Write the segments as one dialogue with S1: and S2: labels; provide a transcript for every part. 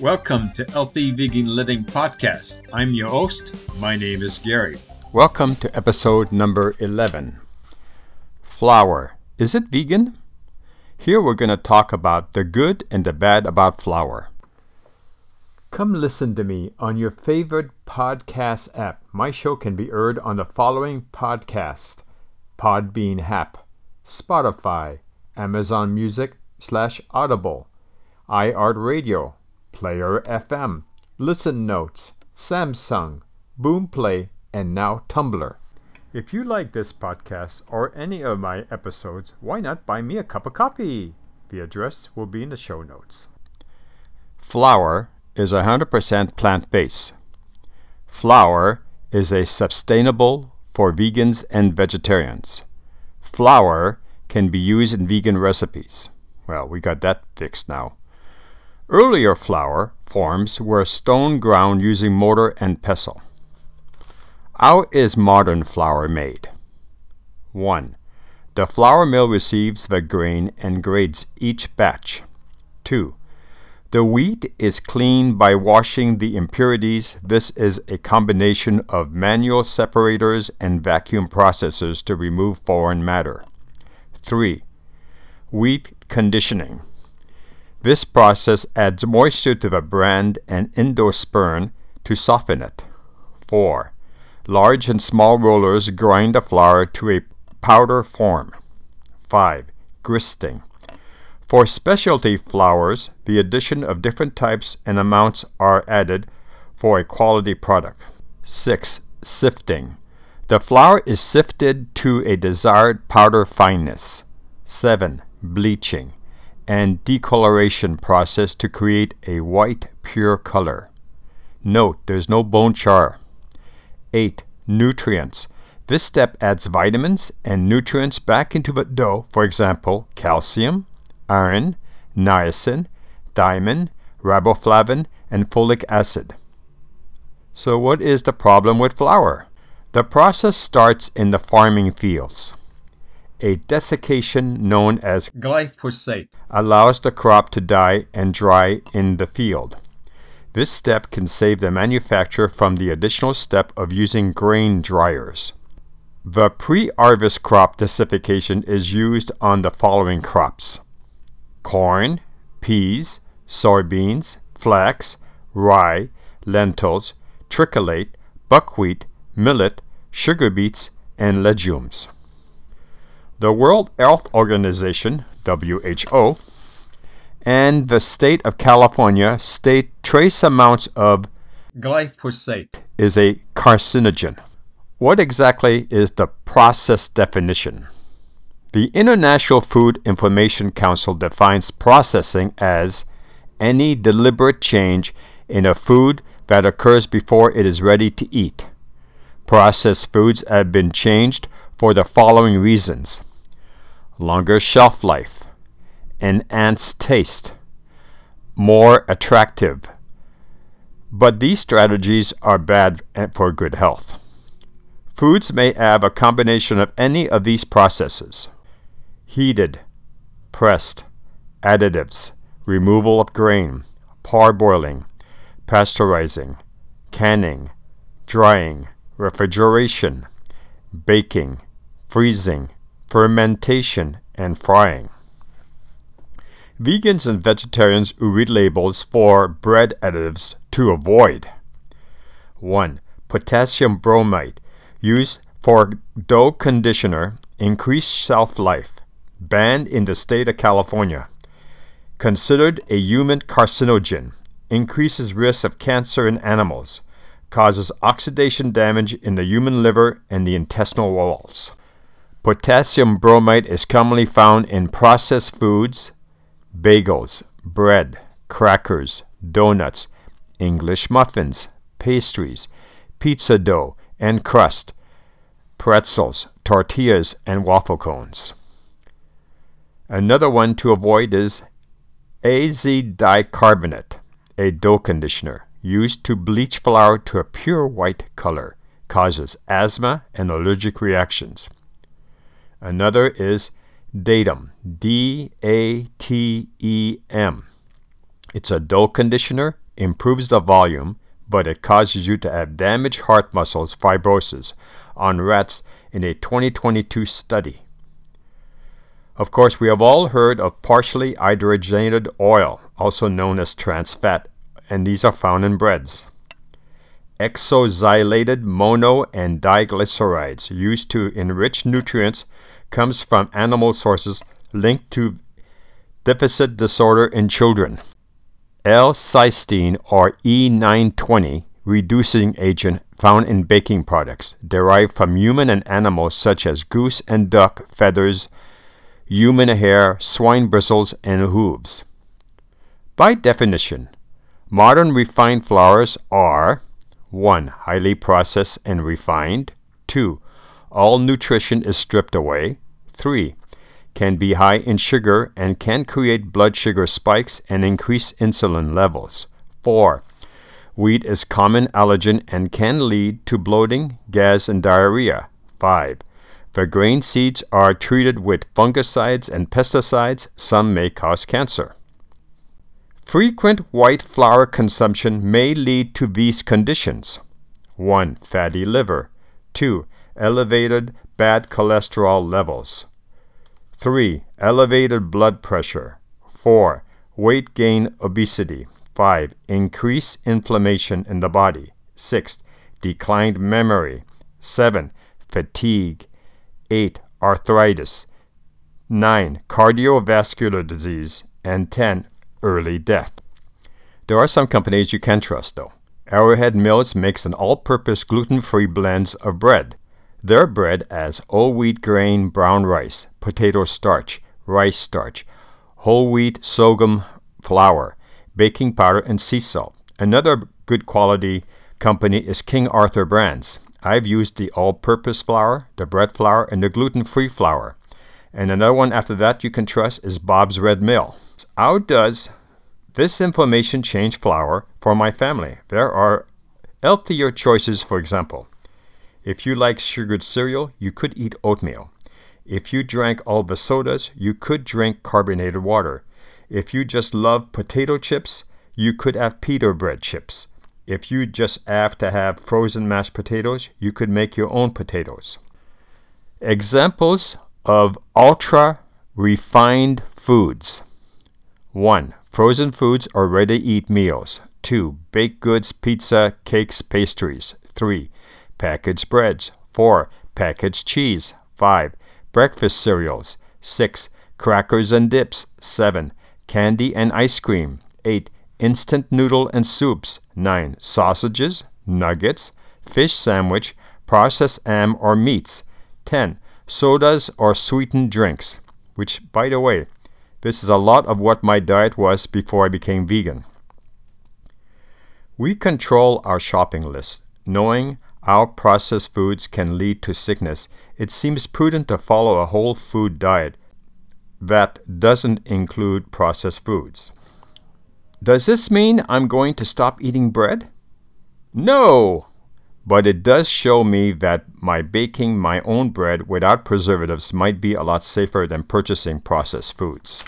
S1: Welcome to Healthy Vegan Living Podcast. I'm your host. My name is Gary.
S2: Welcome to episode number 11. Flour. Is it vegan? Here we're going to talk about the good and the bad about flour. Come listen to me on your favorite podcast app. My show can be heard on the following podcast Podbean app, Spotify, Amazon Music slash Audible, iHeartRadio, Player FM, Listen Notes, Samsung, Boomplay, and now Tumblr. If you like this podcast or any of my episodes, why not buy me a cup of coffee? The address will be in the show notes. Flour is 100% plant based. Flour is a sustainable for vegans and vegetarians. Flour can be used in vegan recipes. Well, we got that fixed now. Earlier flour forms were stone ground using mortar and pestle. How is modern flour made? 1. The flour mill receives the grain and grades each batch. 2. The wheat is cleaned by washing the impurities. This is a combination of manual separators and vacuum processors to remove foreign matter. 3. Wheat conditioning. This process adds moisture to the bran and endosperm to soften it. 4. Large and small rollers grind the flour to a powder form. 5. Gristing. For specialty flours, the addition of different types and amounts are added for a quality product. 6. Sifting. The flour is sifted to a desired powder fineness. 7. Bleaching and decoloration process to create a white, pure color. Note, there's no bone char. 8. Nutrients. This step adds vitamins and nutrients back into the dough, for example, calcium, iron, niacin, thiamine, riboflavin, and folic acid. So, what is the problem with flour? The process starts in the farming fields. A desiccation known as
S1: Glyphosate.
S2: allows the crop to die and dry in the field. This step can save the manufacturer from the additional step of using grain dryers. The pre harvest crop desiccation is used on the following crops corn, peas, soybeans, flax, rye, lentils, triticale, buckwheat, millet, sugar beets, and legumes. The World Health Organization, WHO, and the state of California state trace amounts of
S1: Glyphosate.
S2: is a carcinogen. What exactly is the process definition? The International Food Information Council defines processing as any deliberate change in a food that occurs before it is ready to eat. Processed foods have been changed for the following reasons longer shelf life, enhanced taste, more attractive. But these strategies are bad for good health. Foods may have a combination of any of these processes heated, pressed, additives, removal of grain, parboiling, pasteurizing, canning, drying, refrigeration, baking, freezing, fermentation, and frying. Vegans and vegetarians who read labels for bread additives to avoid 1. Potassium bromide, used for dough conditioner, increased shelf life, banned in the state of California. Considered a human carcinogen, increases risk of cancer in animals, causes oxidation damage in the human liver and the intestinal walls. Potassium bromide is commonly found in processed foods, bagels, bread, crackers, donuts, English muffins, pastries, pizza dough and crust, pretzels, tortillas, and waffle cones. Another one to avoid is AZ dicarbonate, a dough conditioner used to bleach flour to a pure white color, causes asthma and allergic reactions. Another is datem, D A T E M. It's a dough conditioner improves the volume, but it causes you to have damaged heart muscles fibrosis on rats in a 2022 study. Of course, we have all heard of partially hydrogenated oil, also known as trans fat, and these are found in breads. Ethoxylated mono and diglycerides used to enrich nutrients comes from animal sources linked to deficit disorder in children. L-cysteine or E920 reducing agent found in baking products derived from human and animals such as goose and duck feathers, human hair, swine bristles, and hooves. By definition, modern refined flours are 1. Highly processed and refined. 2. All nutrition is stripped away. 3 can be high in sugar and can create blood sugar spikes and increase insulin levels. 4. Wheat is common allergen and can lead to bloating, gas, and diarrhea. 5. The grain seeds are treated with fungicides and pesticides. Some may cause cancer. Frequent white flour consumption may lead to these conditions 1. Fatty liver. 2. Elevated bad cholesterol levels. 3. Elevated blood pressure. 4. Weight gain, obesity. 5. Increased inflammation in the body. 6. Declined memory. 7. Fatigue. 8. Arthritis. 9. Cardiovascular disease. And 10. Early death. There are some companies you can trust, though. Arrowhead Mills makes an all purpose gluten free blends of bread. Their bread as whole wheat grain brown rice, potato starch, rice starch, whole wheat sorghum flour, baking powder, and sea salt. Another good quality company is King Arthur Brands. I've used the all purpose flour, the bread flour, and the gluten free flour. And another one after that you can trust is Bob's Red Mill. How does this information change flour for my family? There are healthier choices, for example. If you like sugared cereal, you could eat oatmeal. If you drank all the sodas, you could drink carbonated water. If you just love potato chips, you could have pita bread chips. If you just have to have frozen mashed potatoes, you could make your own potatoes. Examples of ultra refined foods 1. Frozen foods or ready to eat meals. 2. Baked goods, pizza, cakes, pastries. 3 packaged breads. 4. Packaged cheese. 5. Breakfast cereals. 6. Crackers and dips. 7. Candy and ice cream. 8. Instant noodle and soups. 9. Sausages, nuggets, fish sandwich, processed ham or meats. 10. Sodas or sweetened drinks. Which, by the way, this is a lot of what my diet was before I became vegan. We control our shopping list, knowing our processed foods can lead to sickness, it seems prudent to follow a whole food diet that doesn't include processed foods. Does this mean I'm going to stop eating bread? No! But it does show me that my baking my own bread without preservatives might be a lot safer than purchasing processed foods.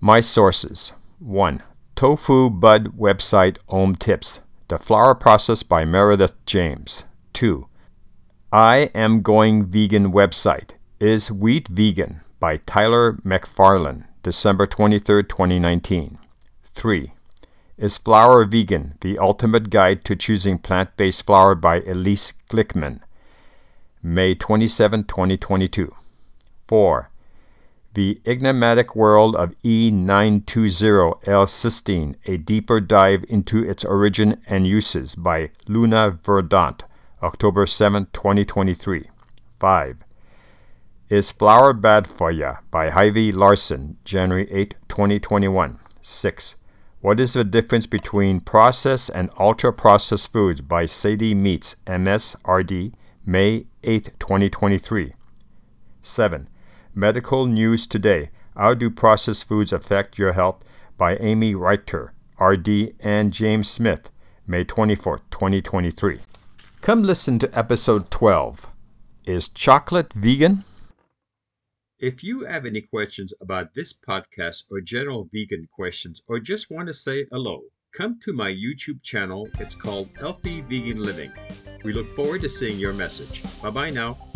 S2: My sources 1. Tofu Bud website Home Tips the Flour Process by Meredith James. 2. I Am Going Vegan website is Wheat Vegan by Tyler McFarlane, December 23, 2019. 3. Is Flour Vegan, the ultimate guide to choosing plant based flour by Elise Glickman, May 27, 2022. 4. The Enigmatic World of E920 L-cysteine, a deeper dive into its origin and uses by Luna Verdant, October 7, 2023. 5. Is Flour Bad For Ya by Hyvie Larson, January 8, 2021. 6. What is the difference between processed and ultra processed foods by Sade Meeks, MSRD, May 8, 2023. 7. Medical News Today How Do Processed Foods Affect Your Health? by Amy Richter, RD, and James Smith, May 24, 2023. Come listen to episode 12. Is chocolate vegan?
S1: If you have any questions about this podcast or general vegan questions, or just want to say hello, come to my YouTube channel. It's called Healthy Vegan Living. We look forward to seeing your message. Bye bye now.